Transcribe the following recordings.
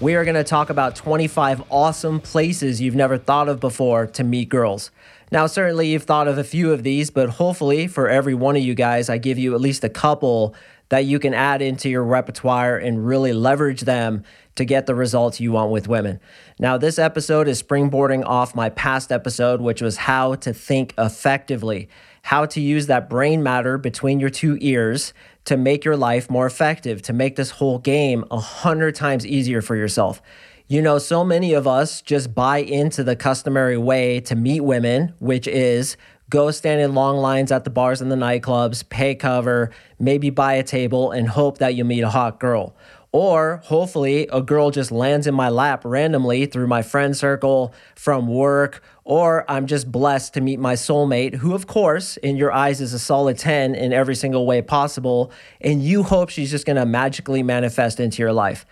we are going to talk about 25 awesome places you've never thought of before to meet girls. Now, certainly you've thought of a few of these, but hopefully for every one of you guys, I give you at least a couple that you can add into your repertoire and really leverage them to get the results you want with women. Now, this episode is springboarding off my past episode, which was how to think effectively, how to use that brain matter between your two ears to make your life more effective, to make this whole game a hundred times easier for yourself. You know, so many of us just buy into the customary way to meet women, which is go stand in long lines at the bars and the nightclubs, pay cover, maybe buy a table, and hope that you meet a hot girl. Or hopefully, a girl just lands in my lap randomly through my friend circle, from work, or I'm just blessed to meet my soulmate, who, of course, in your eyes is a solid 10 in every single way possible. And you hope she's just gonna magically manifest into your life.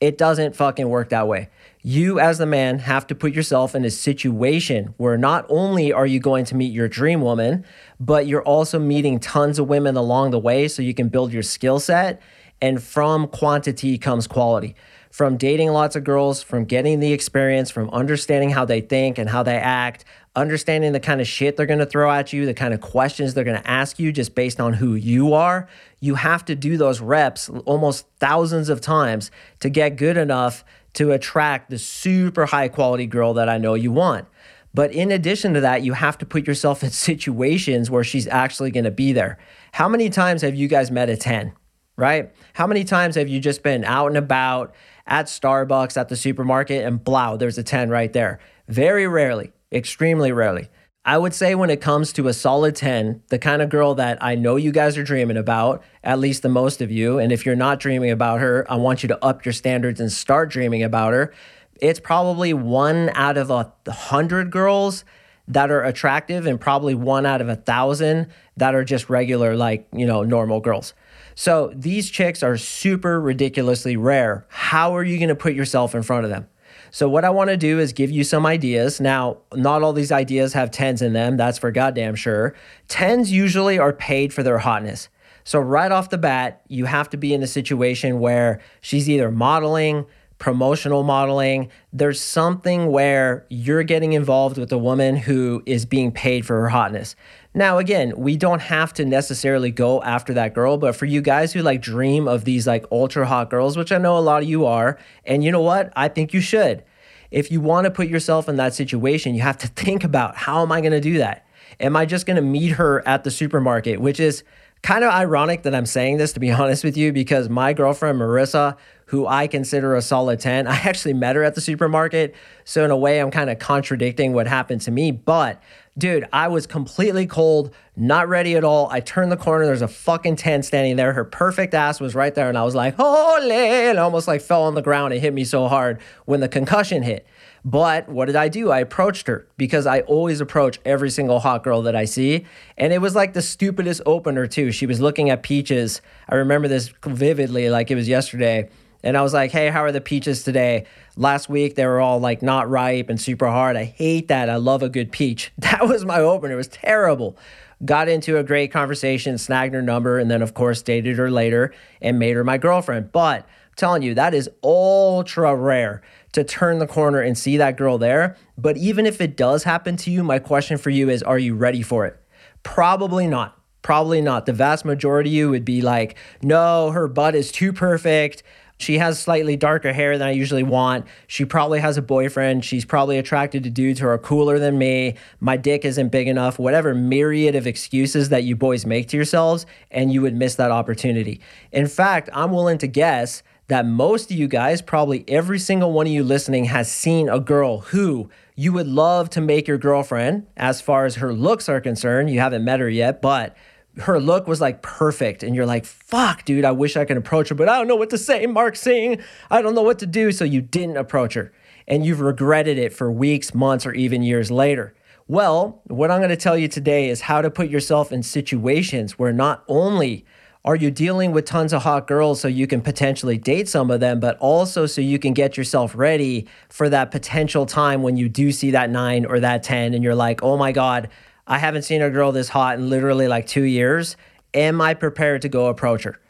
It doesn't fucking work that way. You, as the man, have to put yourself in a situation where not only are you going to meet your dream woman, but you're also meeting tons of women along the way so you can build your skill set and from quantity comes quality. From dating lots of girls, from getting the experience, from understanding how they think and how they act, understanding the kind of shit they're gonna throw at you, the kind of questions they're gonna ask you just based on who you are. You have to do those reps almost thousands of times to get good enough to attract the super high quality girl that I know you want. But in addition to that, you have to put yourself in situations where she's actually gonna be there. How many times have you guys met a 10? Right? How many times have you just been out and about at Starbucks, at the supermarket, and blow, there's a 10 right there? Very rarely, extremely rarely. I would say when it comes to a solid 10, the kind of girl that I know you guys are dreaming about, at least the most of you, and if you're not dreaming about her, I want you to up your standards and start dreaming about her. It's probably one out of a hundred girls that are attractive, and probably one out of a thousand that are just regular, like, you know, normal girls. So these chicks are super ridiculously rare. How are you going to put yourself in front of them? So what I want to do is give you some ideas. Now, not all these ideas have 10s in them, that's for goddamn sure. 10s usually are paid for their hotness. So right off the bat, you have to be in a situation where she's either modeling, promotional modeling. There's something where you're getting involved with a woman who is being paid for her hotness. Now, again, we don't have to necessarily go after that girl, but for you guys who like dream of these like ultra hot girls, which I know a lot of you are, and you know what? I think you should. If you want to put yourself in that situation, you have to think about how am I going to do that? Am I just going to meet her at the supermarket, which is kind of ironic that I'm saying this, to be honest with you, because my girlfriend, Marissa, who I consider a solid 10, I actually met her at the supermarket. So, in a way, I'm kind of contradicting what happened to me. But, dude, I was completely cold, not ready at all. I turned the corner, there's a fucking 10 standing there. Her perfect ass was right there. And I was like, holy, and almost like fell on the ground. It hit me so hard when the concussion hit. But what did I do? I approached her because I always approach every single hot girl that I see. And it was like the stupidest opener, too. She was looking at peaches. I remember this vividly, like it was yesterday. And I was like, hey, how are the peaches today? Last week, they were all like not ripe and super hard. I hate that. I love a good peach. That was my opener. It was terrible. Got into a great conversation, snagged her number, and then, of course, dated her later and made her my girlfriend. But I'm telling you, that is ultra rare to turn the corner and see that girl there. But even if it does happen to you, my question for you is are you ready for it? Probably not. Probably not. The vast majority of you would be like, no, her butt is too perfect. She has slightly darker hair than I usually want. She probably has a boyfriend. She's probably attracted to dudes who are cooler than me. My dick isn't big enough. Whatever myriad of excuses that you boys make to yourselves, and you would miss that opportunity. In fact, I'm willing to guess that most of you guys, probably every single one of you listening, has seen a girl who you would love to make your girlfriend as far as her looks are concerned. You haven't met her yet, but her look was like perfect. And you're like, fuck, dude, I wish I could approach her, but I don't know what to say. Mark Sing, I don't know what to do. So you didn't approach her and you've regretted it for weeks, months, or even years later. Well, what I'm going to tell you today is how to put yourself in situations where not only are you dealing with tons of hot girls so you can potentially date some of them, but also so you can get yourself ready for that potential time when you do see that nine or that 10 and you're like, oh my God, I haven't seen a girl this hot in literally like two years. Am I prepared to go approach her?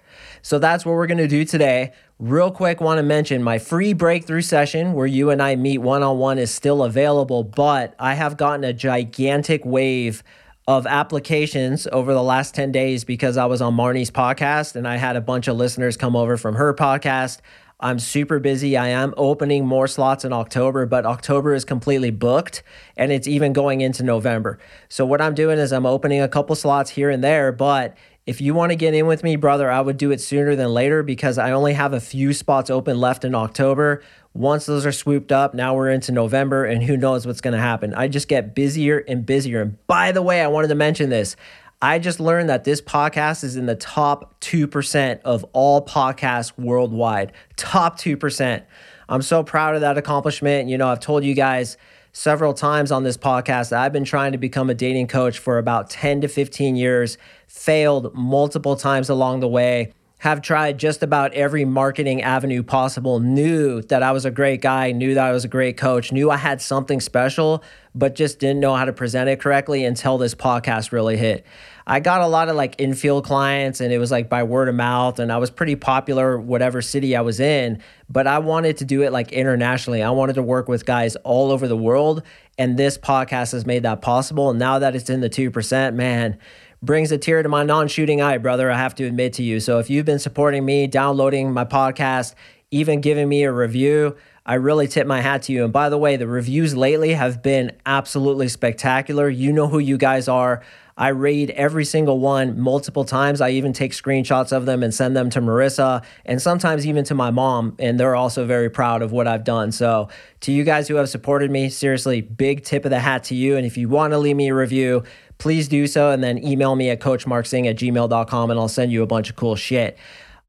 So that's what we're to do today. Real quick, want to mention my free breakthrough session where you and I meet one on one is still available, but I have gotten a gigantic wave of applications over the last 10 days because I was on Marni's podcast and I had a bunch of listeners come over from her podcast. I'm super busy. I am opening more slots in October, but October is completely booked and it's even going into November. So, what I'm doing is I'm opening a couple slots here and there, but if you want to get in with me, brother, I would do it sooner than later because I only have a few spots open left in October. Once those are swooped up, now we're into November and who knows what's going to happen. I just get busier and busier. And by the way, I wanted to mention this. I just learned that this podcast is in the top 2% of all podcasts worldwide. Top 2%. I'm so proud of that accomplishment. You know, I've told you guys several times on this podcast that I've been trying to become a dating coach for about 10 to 15 years, failed multiple times along the way. Have tried just about every marketing avenue possible, knew that I was a great guy, knew that I was a great coach, knew I had something special, but just didn't know how to present it correctly until this podcast really hit. I got a lot of like infield clients and it was like by word of mouth and I was pretty popular whatever city I was in, but I wanted to do it like internationally. I wanted to work with guys all over the world and this podcast has made that possible. And now that it's in the 2%, man, brings a tear to my non-shooting eye, brother, I have to admit to you. So if you've been supporting me, downloading my podcast, even giving me a review, I really tip my hat to you. And by the way, the reviews lately have been absolutely spectacular. You know who you guys are. I read every single one multiple times. I even take screenshots of them and send them to Marissa and sometimes even to my mom. And they're also very proud of what I've done. So, to you guys who have supported me, seriously, big tip of the hat to you. And if you want to leave me a review, please do so. And then email me at coachmarksing at gmail.com and I'll send you a bunch of cool shit.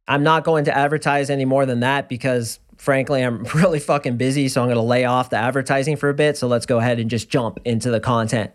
I'm not going to advertise any more than that because frankly, I'm really fucking busy, so I'm going to lay off the advertising for a bit. So let's go ahead and just jump into the content.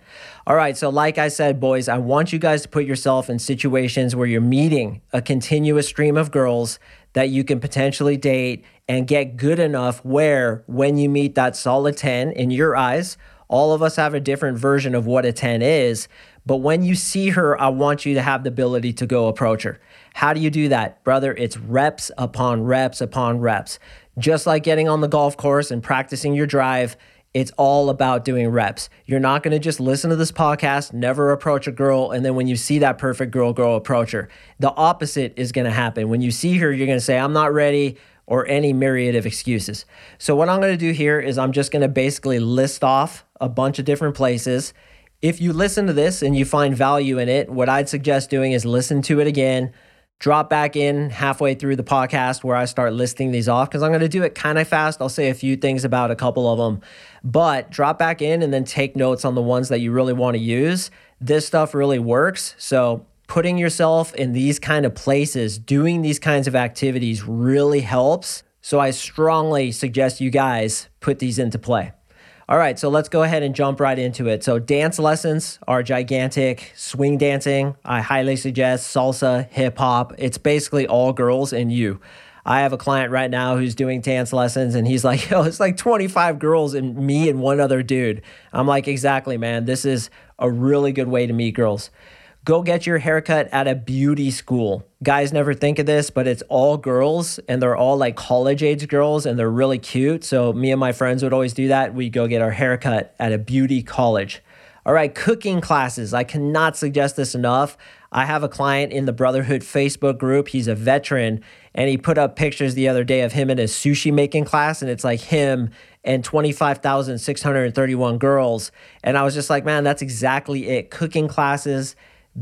All right, so like I said, boys, I want you guys to put yourself in situations where you're meeting a continuous stream of girls that you can potentially date and get good enough where when you meet that solid 10 in your eyes, all of us have a different version of what a 10 is. But when you see her, I want you to have the ability to go approach her. How do you do that? Brother, it's reps upon reps upon reps. Just like getting on the golf course and practicing your drive, it's all about doing reps. You're not going to just listen to this podcast, never approach a girl, and then when you see that perfect girl, go approach her. The opposite is going to happen. When you see her, you're going to say, I'm not ready, or any myriad of excuses. So, what I'm going to do here is I'm just going to basically list off a bunch of different places. If you listen to this and you find value in it, what I'd suggest doing is listen to it again drop back in halfway through the podcast where I start listing these off because I'm going to do it kind of fast. I'll say a few things about a couple of them, but drop back in and then take notes on the ones that you really want to use. This stuff really works. So, putting yourself in these kind of places, doing these kinds of activities really helps. So, I strongly suggest you guys put these into play. All right, so let's go ahead and jump right into it. So, dance lessons are gigantic. Swing dancing, I highly suggest. Salsa, hip hop, it's basically all girls and you. I have a client right now who's doing dance lessons and he's like, yo, it's like 25 girls and me and one other dude. I'm like, exactly, man. This is a really good way to meet girls. Go get your haircut at a beauty school. Guys never think of this, but it's all girls and they're all like college age girls and they're really cute. So, me and my friends would always do that. We'd go get our haircut at a beauty college. All right, cooking classes. I cannot suggest this enough. I have a client in the Brotherhood Facebook group. He's a veteran and he put up pictures the other day of him in a sushi making class and it's like him and 25,631 girls. And I was just like, man, that's exactly it. Cooking classes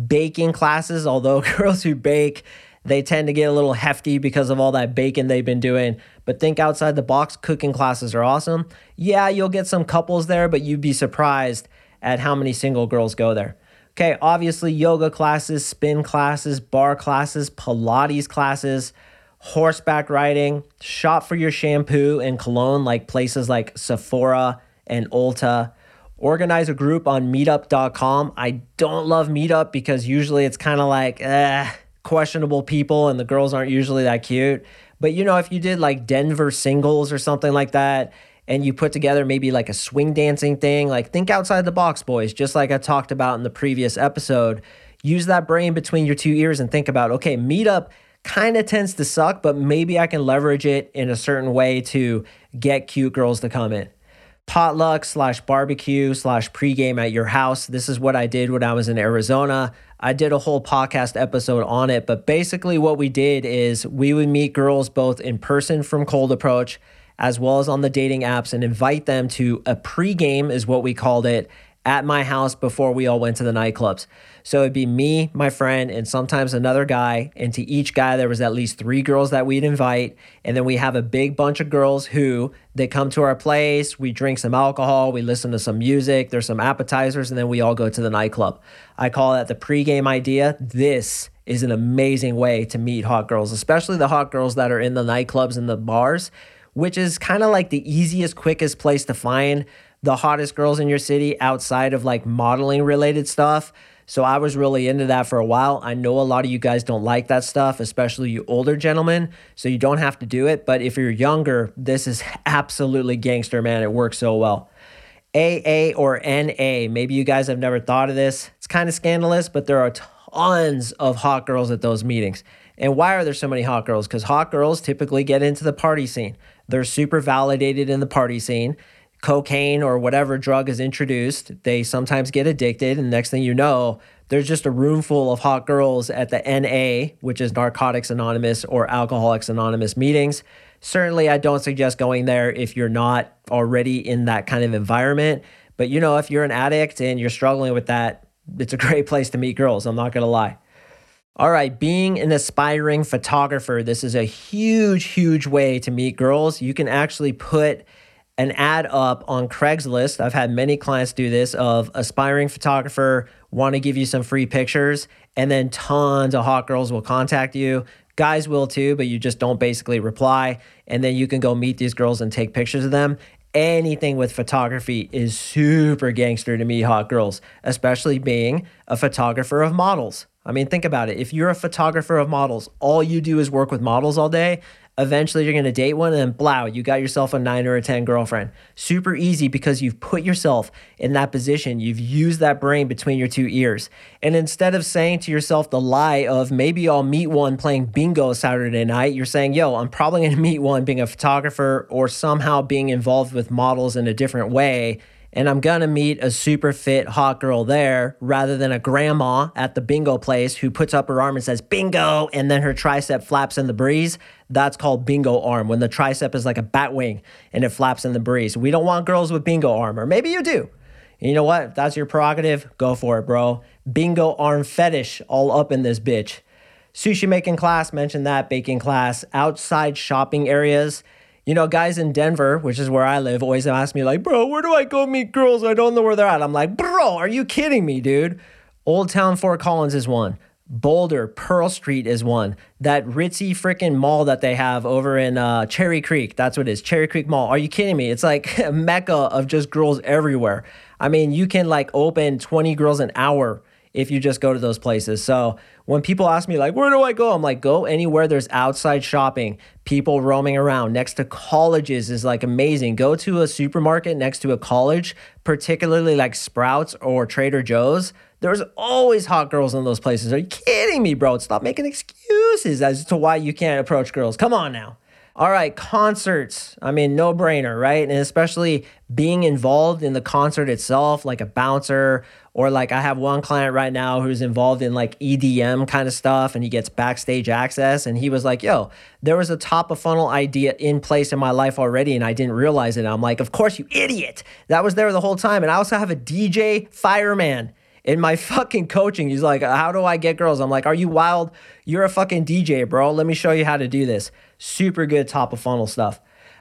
baking classes, although girls who bake, they tend to get a little hefty because of all that baking they've been doing. But think outside the box, cooking classes are awesome. Yeah, you'll get some couples there, but you'd be surprised at how many single girls go there. Okay, obviously, yoga classes, spin classes, barre classes, Pilates classes, horseback riding, shop for your shampoo and cologne like places like Sephora and Ulta organize a group on meetup.com. I don't love Meetup because usually it's kind of like eh, questionable people and the girls aren't usually that cute. But you know, if you did like Denver singles or something like that, and you put together maybe like a swing dancing thing, like think outside the box, boys, just like I talked about in the previous episode. Use that brain between your two ears and think about okay, Meetup kind of tends to suck, but maybe I can leverage it in a certain way to get cute girls to come in potluck slash barbecue slash pregame at your house. This is what I did when I was in Arizona. I did a whole podcast episode on it, but basically what we did is we would meet girls both in person from Cold Approach as well as on the dating apps and invite them to a pregame is what we called it at my house before we all went to the nightclubs. So it'd be me, my friend, and sometimes another guy. And to each guy, there was at least three girls that we'd invite. And then we have a big bunch of girls who they come to our place. We drink some alcohol. We listen to some music. There's some appetizers, and then we all go to the nightclub. I call that the pregame idea. This is an amazing way to meet hot girls, especially the hot girls that are in the nightclubs and the bars, which is kind of like the easiest, quickest place to find the hottest girls in your city outside of like modeling related stuff. So I was really into that for a while. I know a lot of you guys don't like that stuff, especially you older gentlemen. So you don't have to do it. But if you're younger, this is absolutely gangster, man. It works so well. AA or NA, maybe you guys have never thought of this. It's kind of scandalous, but there are tons of hot girls at those meetings. And why are there so many hot girls? Because hot girls typically get into the party scene. They're super validated in the party scene cocaine or whatever drug is introduced, they sometimes get addicted. And next thing you know, there's just a room full of hot girls at the NA, which is Narcotics Anonymous or Alcoholics Anonymous meetings. Certainly, I don't suggest going there if you're not already in that kind of environment. But you know, if you're an addict and you're struggling with that, it's a great place to meet girls. I'm not going to lie. All right, being an aspiring photographer, this is a huge, huge way to meet girls. You can actually put an ad up on Craigslist. I've had many clients do this of aspiring photographer, want to give you some free pictures, and then tons of hot girls will contact you. Guys will too, but you just don't basically reply. And then you can go meet these girls and take pictures of them. Anything with photography is super gangster to me, hot girls, especially being a photographer of models. I mean, think about it. If you're a photographer of models, all you do is work with models all day, Eventually, you're going to date one, and then blow, you got yourself a nine or a 10 girlfriend. Super easy because you've put yourself in that position. You've used that brain between your two ears. And instead of saying to yourself the lie of maybe I'll meet one playing bingo Saturday night, you're saying, yo, I'm probably going to meet one being a photographer or somehow being involved with models in a different way and I'm gonna meet a super fit hot girl there rather than a grandma at the bingo place who puts up her arm and says bingo and then her tricep flaps in the breeze. That's called bingo arm when the tricep is like a bat wing and it flaps in the breeze. We don't want girls with bingo arm, or maybe you do. you know what? If that's your prerogative, go for it, bro. Bingo arm fetish all up in this bitch. Sushi making class, mentioned that, baking class, outside shopping areas you know, guys in Denver, which is where I live, always ask me, like, bro, where do I go meet girls? I don't know where they're at. I'm like, bro, are you kidding me, dude? Old Town Fort Collins is one. Boulder, Pearl Street is one. That ritzy freaking mall that they have over in uh, Cherry Creek, that's what it is. Cherry Creek Mall. Are you kidding me? It's like a mecca of just girls everywhere. I mean, you can like open 20 girls an hour if you just go to those places. So when people ask me like where do i go? I'm like go anywhere. There's outside shopping people roaming around. Next to colleges is like amazing. Go to a supermarket next to a college particularly like sprouts or trader joe's. There's always hot girls in those places. Are you kidding me bro? Stop making excuses as to why you can't approach girls. Come on now all right, concerts. I mean, no brainer, right? And especially being involved in the concert itself, like a bouncer, or like I have one client right now who's involved in like EDM kind of stuff and he gets backstage access. And he was like, yo, there was a top of funnel idea in place in my life already and I didn't realize it. I'm like, of course, you idiot. That was there the whole time. And I also have a DJ fireman in my fucking coaching. He's like, How do I get girls? I'm like, Are you wild? You're a fucking DJ, bro. Let me show you how to do this. Super good top of funnel stuff.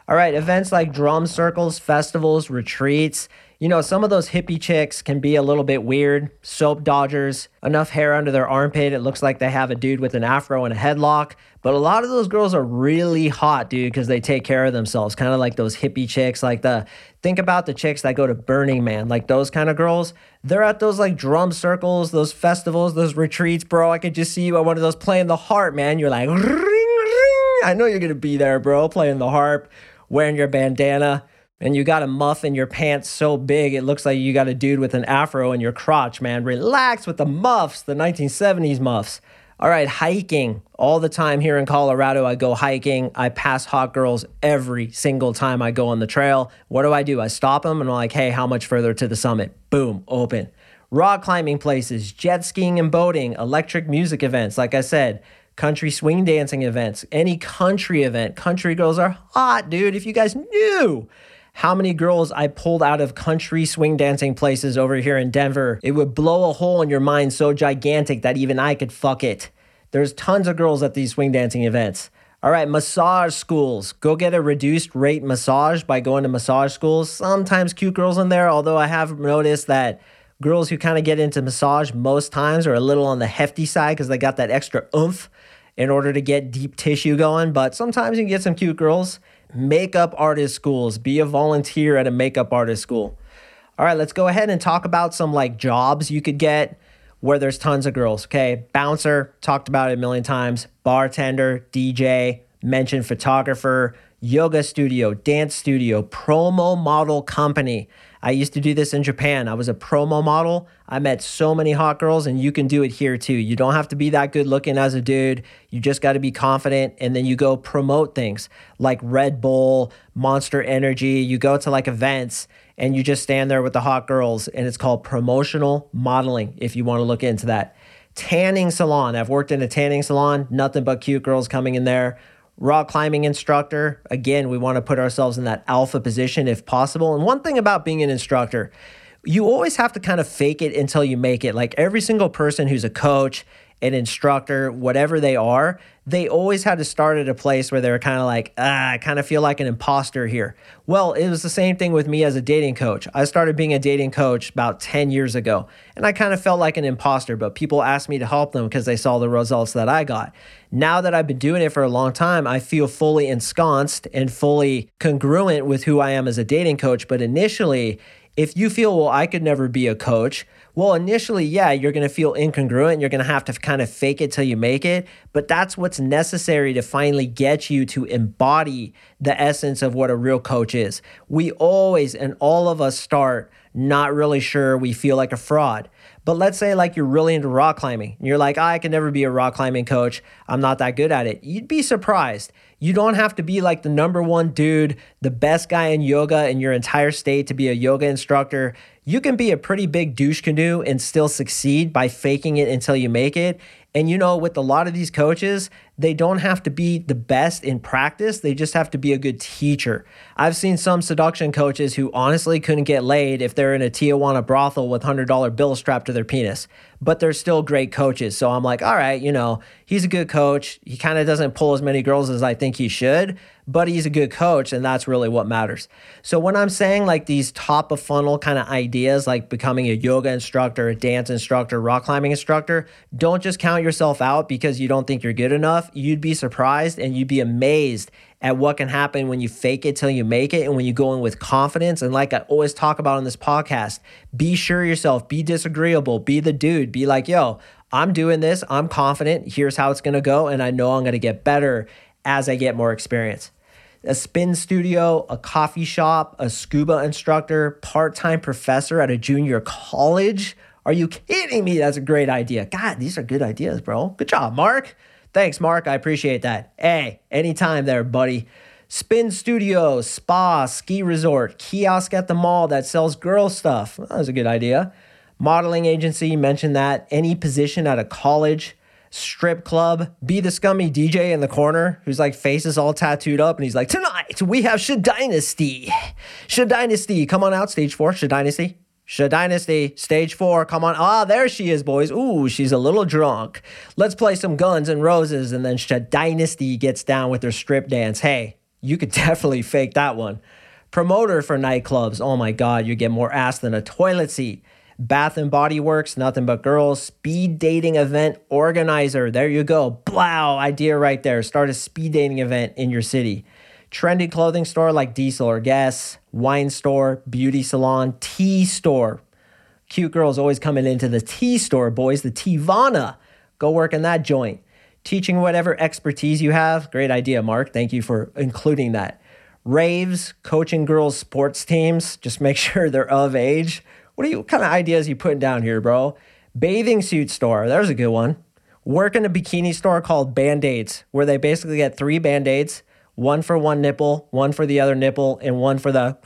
All right, events like drum circles, festivals, retreats. You know, some of those hippie chicks can be a little bit weird. Soap dodgers, enough hair under their armpit. It looks like they have a dude with an afro and a headlock. But a lot of those girls are really hot, dude, because they take care of themselves. Kind of like those hippie chicks, like the think about the chicks that go to Burning Man, like those kind of girls. They're at those like drum circles, those festivals, those retreats, bro. I could just see you at one of those playing the harp, man. You're like, ring, ring. I know you're gonna be there, bro, playing the harp wearing your bandana, and you got a muff in your pants so big it looks like you got a dude with an afro in your crotch, man. Relax with the muffs, the 1970s muffs. All right, hiking all the time here in Colorado. I go hiking. I pass hot girls every single time I go on the trail. What do I do? I stop them and I'm like, hey, how much further to the summit? Boom, open. Rock climbing places, jet skiing and boating, electric music events. Like I said, country swing dancing events, any country event. Country girls are hot, dude. If you guys knew how many girls I pulled out of country swing dancing places over here in Denver, it would blow a hole in your mind so gigantic that even I could fuck it. There's tons of girls at these swing dancing events. All right, massage schools. Go get a reduced rate massage by going to massage schools. Sometimes cute girls in there, although I have noticed that girls who kind of get into massage most times are a little on the hefty side because they got that extra oomph in order to get deep tissue going. But sometimes you can get some cute girls. Makeup artist schools. Be a volunteer at a makeup artist school. All right, let's go ahead and talk about some like jobs you could get where there's tons of girls. Okay, bouncer, talked about it a million times. Bartender, DJ, mentioned photographer, yoga studio, dance studio, promo model company. I used to do this in Japan. I was a promo model. I met so many hot girls, and you can do it here too. You don't have to be that good looking as a dude. You just got to be confident, and then you go promote things like Red Bull, Monster Energy. You go to like events, and you just stand there with the hot girls, and it's called promotional modeling if you want to look into that. Tanning salon. I've worked in a tanning salon, nothing but cute girls coming in there rock climbing instructor. Again, we want to put ourselves in that alpha position if possible. And one thing about being an instructor, you always have to kind of fake it until you make it. Like every single person who's a coach, an instructor, whatever they are, they always had to start at a place where they were kind of like, ah, I kind of feel like an imposter here. Well, it was the same thing with me as a dating coach. I started being a dating coach about 10 years ago, and I kind of felt like an imposter, but people asked me to help them because they saw the results that I got. Now that I've been doing it for a long time, I feel fully ensconced and fully congruent with who I am as a dating coach. But initially, if you feel, well, I could never be a coach, well, initially, yeah, you're going to feel incongruent. You're going to have to kind of fake it till you make it. But that's what's necessary to finally get you to embody the essence of what a real coach is. We always, and all of us start not really sure. We feel like a fraud. But let's say like you're really into rock climbing. and You're like, I can never be a rock climbing coach. I'm not that good at it. You'd be surprised. You don't have to be like the number one dude, the best guy in yoga in your entire state to be a yoga instructor. You can be a pretty big douche canoe and still succeed by faking it until you make it. And you know, with a lot of these coaches, they don't have to be the best in practice, they just have to be a good teacher. I've seen some seduction coaches who honestly couldn't get laid if they're in a Tijuana brothel with $100 bills strapped to their penis, but they're still great coaches. So I'm like, all right, you know, he's a good coach. He kind of doesn't pull as many girls as I think he should, but he's a good coach, and that's really what matters. So when I'm saying like these top of funnel kind of ideas, like becoming a yoga instructor, a dance instructor, rock climbing instructor, don't just count yourself out because you don't think you're good enough. You'd be surprised and you'd be amazed at what can happen when you fake it till you make it and when you go in with confidence. And like I always talk about on this podcast, be sure yourself, be disagreeable, be the dude, be like, yo, I'm doing this, I'm confident, here's how it's gonna go, and I know I'm gonna get better as I get more experience a spin studio, a coffee shop, a scuba instructor, part time professor at a junior college. Are you kidding me? That's a great idea. God, these are good ideas, bro. Good job, Mark. Thanks, Mark. I appreciate that. Hey, anytime there, buddy. Spin studio, spa, ski resort, kiosk at the mall that sells girl stuff. That was a good idea. Modeling agency, mentioned that. Any position at a college strip club, be the scummy DJ in the corner who's like faces all tattooed up and he's like, Tonight we have Sha Dynasty. Sha Dynasty, come on out, stage four, Sha Dynasty. Sha Dynasty, stage four, come on. Ah, there she is, boys. Ooh, she's a little drunk. Let's play some Guns and Roses. And then Sha Dynasty gets down with her strip dance. Hey, You could definitely fake that one. Promoter for nightclubs. Oh my God, you get more ass than a toilet seat. Bath and Body Works, nothing but girls. Speed dating event organizer. There you go. Blow, idea right there. Start a speed dating event in your city. Trendy clothing store like Diesel or Guess, wine store, beauty salon, tea store. Cute girls always coming into the tea store, boys, the Teavana. Go work in that joint. Teaching whatever expertise you have. Great idea, Mark. Thank you for including that. Raves, coaching girls' sports teams. Just make sure they're of age. What are you what kind of ideas you putting down here, bro? Bathing suit store. There's a good one. Work in a bikini store called Band-Aids, where they basically get three Band-Aids, one for one nipple, one for the other nipple, and one for the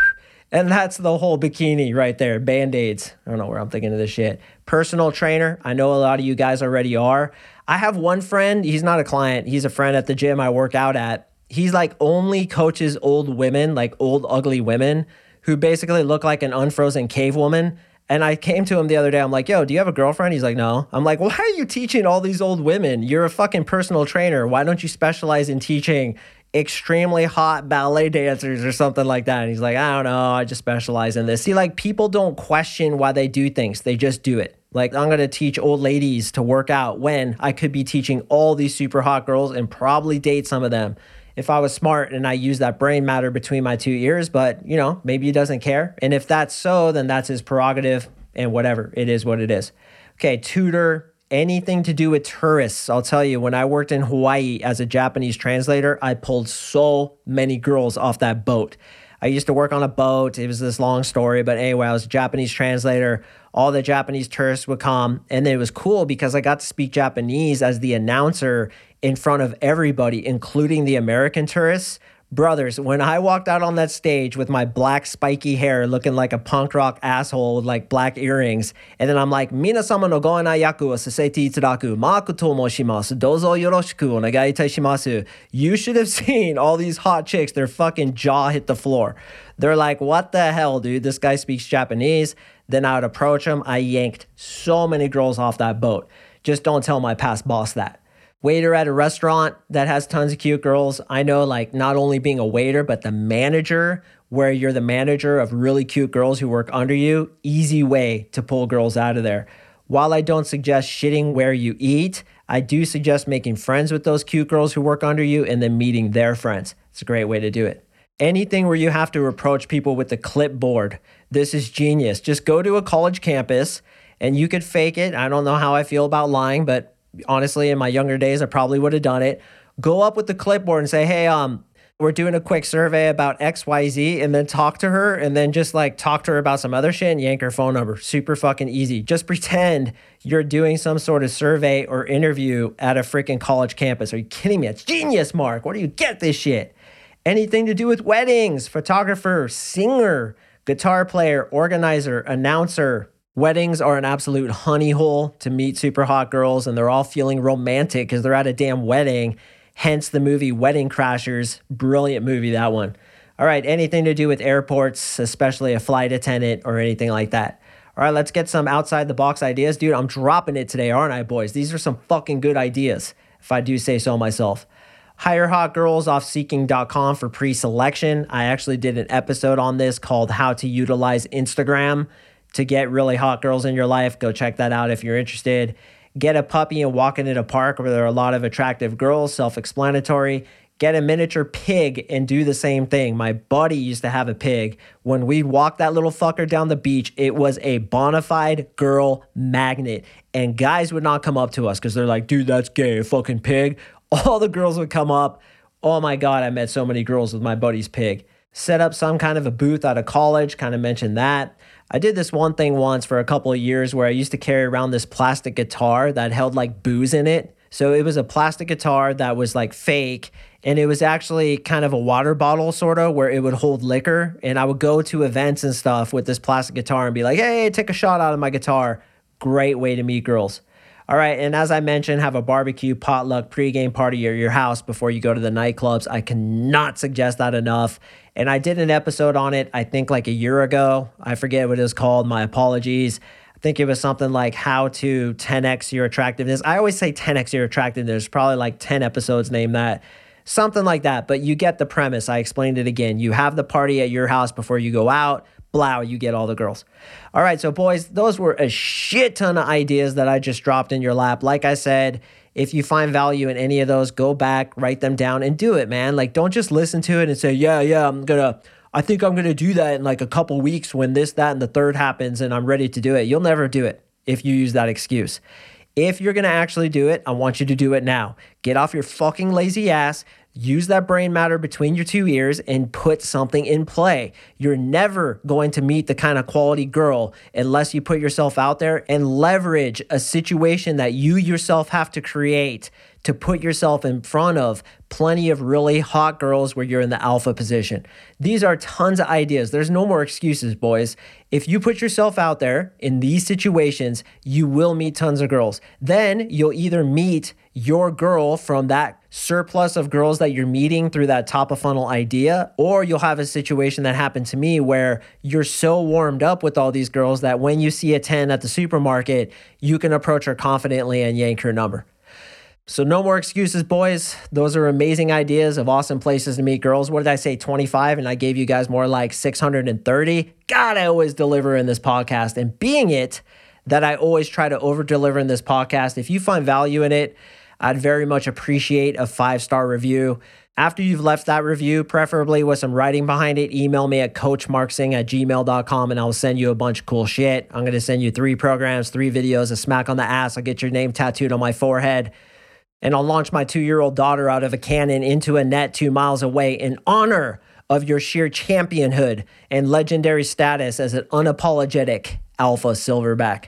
and that's the whole bikini right there. Band aids. I don't know where I'm thinking of this shit. Personal trainer. I know a lot of you guys already are. I have one friend. He's not a client, he's a friend at the gym I work out at. He's like only coaches old women, like old, ugly women who basically look like an unfrozen cave woman. And I came to him the other day. I'm like, yo, do you have a girlfriend? He's like, no. I'm like, well, why are you teaching all these old women? You're a fucking personal trainer. Why don't you specialize in teaching extremely hot ballet dancers or something like that. And he's like, I don't know, I just specialize in this. See, like people don't question why they do things, they just do it. Like, I'm gonna teach old ladies to work out when I could be teaching all these super hot girls and probably date some of them if I was smart and I use that brain matter between my two ears. But, you know, maybe he doesn't care. And if that's so, then that's his prerogative and whatever. It is what it is. Okay, tutor, anything to do with tourists. I'll tell you, when I worked in Hawaii as a Japanese translator, I pulled so many girls off that boat. I used to work on a boat. It was this long story, but anyway, I was a Japanese translator. All the Japanese tourists would come, and it was cool because I got to speak Japanese as the announcer in front of everybody, including the American tourists, brothers, when I walked out on that stage with my black spiky hair looking like a punk rock asshole with like black earrings, and then I'm like, Mina sama no goenai yaku wa sasete itadaku, maku to moshimasu, dozo yoroshiku onegai itashimasu. You should have seen all these hot chicks, their fucking jaw hit the floor. They're like, what the hell, dude? This guy speaks Japanese. Then I would approach him. I yanked so many girls off that boat. Just don't tell my past boss that waiter at a restaurant that has tons of cute girls. I know, like, not only being a waiter, but the manager, where you're the manager of really cute girls who work under you, easy way to pull girls out of there. While I don't suggest shitting where you eat, I do suggest making friends with those cute girls who work under you and then meeting their friends. It's a great way to do it. Anything where you have to approach people with a clipboard, this is genius. Just go to a college campus and you could fake it. I don't know how I feel about lying, but honestly, in my younger days, I probably would have done it. Go up with the clipboard and say, hey, um, we're doing a quick survey about XYZ and then talk to her and then just like talk to her about some other shit and yank her phone number. Super fucking easy. Just pretend you're doing some sort of survey or interview at a freaking college campus. Are you kidding me? It's genius, Mark. Where do you get this shit? Anything to do with weddings, photographer, singer, guitar player, organizer, announcer, Weddings are an absolute honey hole to meet super hot girls, and they're all feeling romantic because they're at a damn wedding. Hence the movie Wedding Crashers. Brilliant movie, that one. All right, anything to do with airports, especially a flight attendant or anything like that. All right, let's get some outside the box ideas. Dude, I'm dropping it today, aren't I, boys? These are some fucking good ideas, if I do say so myself. Hire hot girls off seeking.com for pre selection. I actually did an episode on this called How to Utilize Instagram to get really hot girls in your life. Go check that out if you're interested. Get a puppy and walk in a park where there are a lot of attractive girls, self explanatory. Get a miniature pig and do the same thing. My buddy used to have a pig. When we walked that little fucker down the beach, it was a bona fide girl magnet. And guys would not come up to us because they're like, dude, that's gay, fucking pig. All the girls would come up. Oh my God, I met so many girls with my buddy's pig. Set up some kind of a booth out of college, kind of mentioned that. I did this one thing once for a couple of years where I used to carry around this plastic guitar that held like booze in it. So it was a plastic guitar that was like fake and it was actually kind of a water bottle sort of where it would hold liquor and I would go to events and stuff with this plastic guitar and be like, "Hey, take a shot out of my guitar." Great way to meet girls. All right, and as I mentioned, have a barbecue potluck pregame party at your house before you go to the nightclubs. I cannot suggest that enough. And I did an episode on it, I think like a year ago. I forget what it was called. My apologies. I think it was something like how to 10x your attractiveness. I always say 10x your attractiveness. There's probably like 10 episodes named that. something like that. But you get the premise. I explained it again. You have the party at your house before you go out. Blow, you get all the girls. All right, so boys, those were a shit ton of ideas that I just dropped in your lap. Like I said, if you find value in any of those, go back, write them down, and do it, man. Like, don't just listen to it and say, yeah, yeah, I'm gonna. I think I'm going to do that in like a couple weeks when this, that, and the third happens and I'm ready to do it. You'll never do it if you use that excuse. If you're going to actually do it, I want you to do it now. Get off your fucking lazy ass. Use that brain matter between your two ears and put something in play. You're never going to meet the kind of quality girl unless you put yourself out there and leverage a situation that you yourself have to create to put yourself in front of plenty of really hot girls where you're in the alpha position. These are tons of ideas. There's no more excuses, boys. If you put yourself out there in these situations, you will meet tons of girls. Then you'll either meet your girl from that surplus of girls that you're meeting through that top of funnel idea, or you'll have a situation that happened to me where you're so warmed up with all these girls that when you see a 10 at the supermarket, you can approach her confidently and yank her number. So, no more excuses, boys. Those are amazing ideas of awesome places to meet girls. What did I say, 25? And I gave you guys more like 630. God, I always deliver in this podcast. And being it that I always try to over deliver in this podcast, if you find value in it, I'd very much appreciate a five star review. After you've left that review, preferably with some writing behind it, email me at coachmarksing at gmail.com and I'll send you a bunch of cool shit. I'm going to send you three programs, three videos, a smack on the ass. I'll get your name tattooed on my forehead and I'll launch my two year old daughter out of a cannon into a net two miles away in honor of your sheer championhood and legendary status as an unapologetic alpha silverback.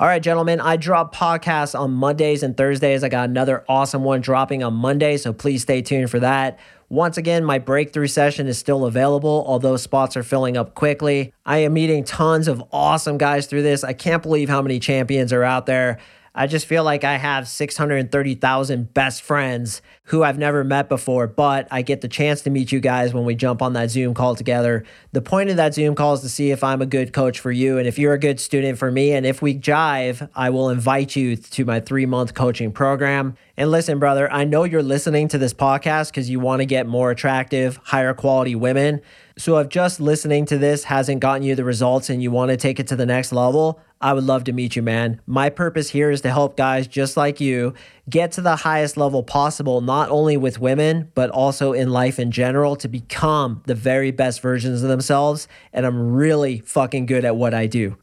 All right, gentlemen, I drop podcasts on Mondays and Thursdays. I got another awesome one dropping on Monday, so please stay tuned for that. Once again, my breakthrough session is still available, although spots are filling up quickly. I am meeting tons of awesome guys through this. I can't believe how many champions are out there. I just feel like I have 630,000 best friends who I've never met before, but I get the chance to meet you guys when we jump on that Zoom call together. The point of that Zoom call is to see if I'm a good coach for you and if you're a good student for me. And if we jive, I will invite you to my three month coaching program. And listen, brother, I know you're listening to this podcast because you want to get more attractive, higher quality women. So if just listening to this hasn't gotten you the results and you want to take it to the next level, I would love to meet you, man. My purpose here is to help guys just like you get to the highest level possible, not only with women, but also in life in general to become the very best versions of themselves. And I'm really fucking good at what I do.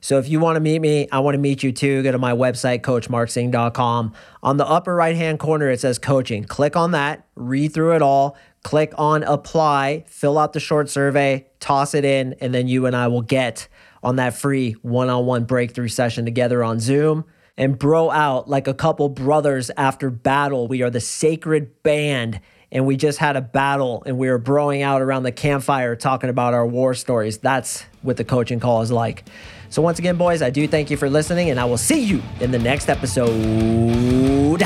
So if you want to meet me, I want to meet you too. Go to my website, coachmarksing.com. On the upper right hand corner, it says coaching. Click on that, read through it all, click on apply, fill out the short survey, toss it in, and then you and I will get on that free one on one breakthrough session together on Zoom and bro out like a couple brothers after battle. We are the sacred band and we just had a battle and we were broing out around the campfire talking about our war stories. That's what the coaching call is like. So, once again, boys, I do thank you for listening and I will see you in the next episode.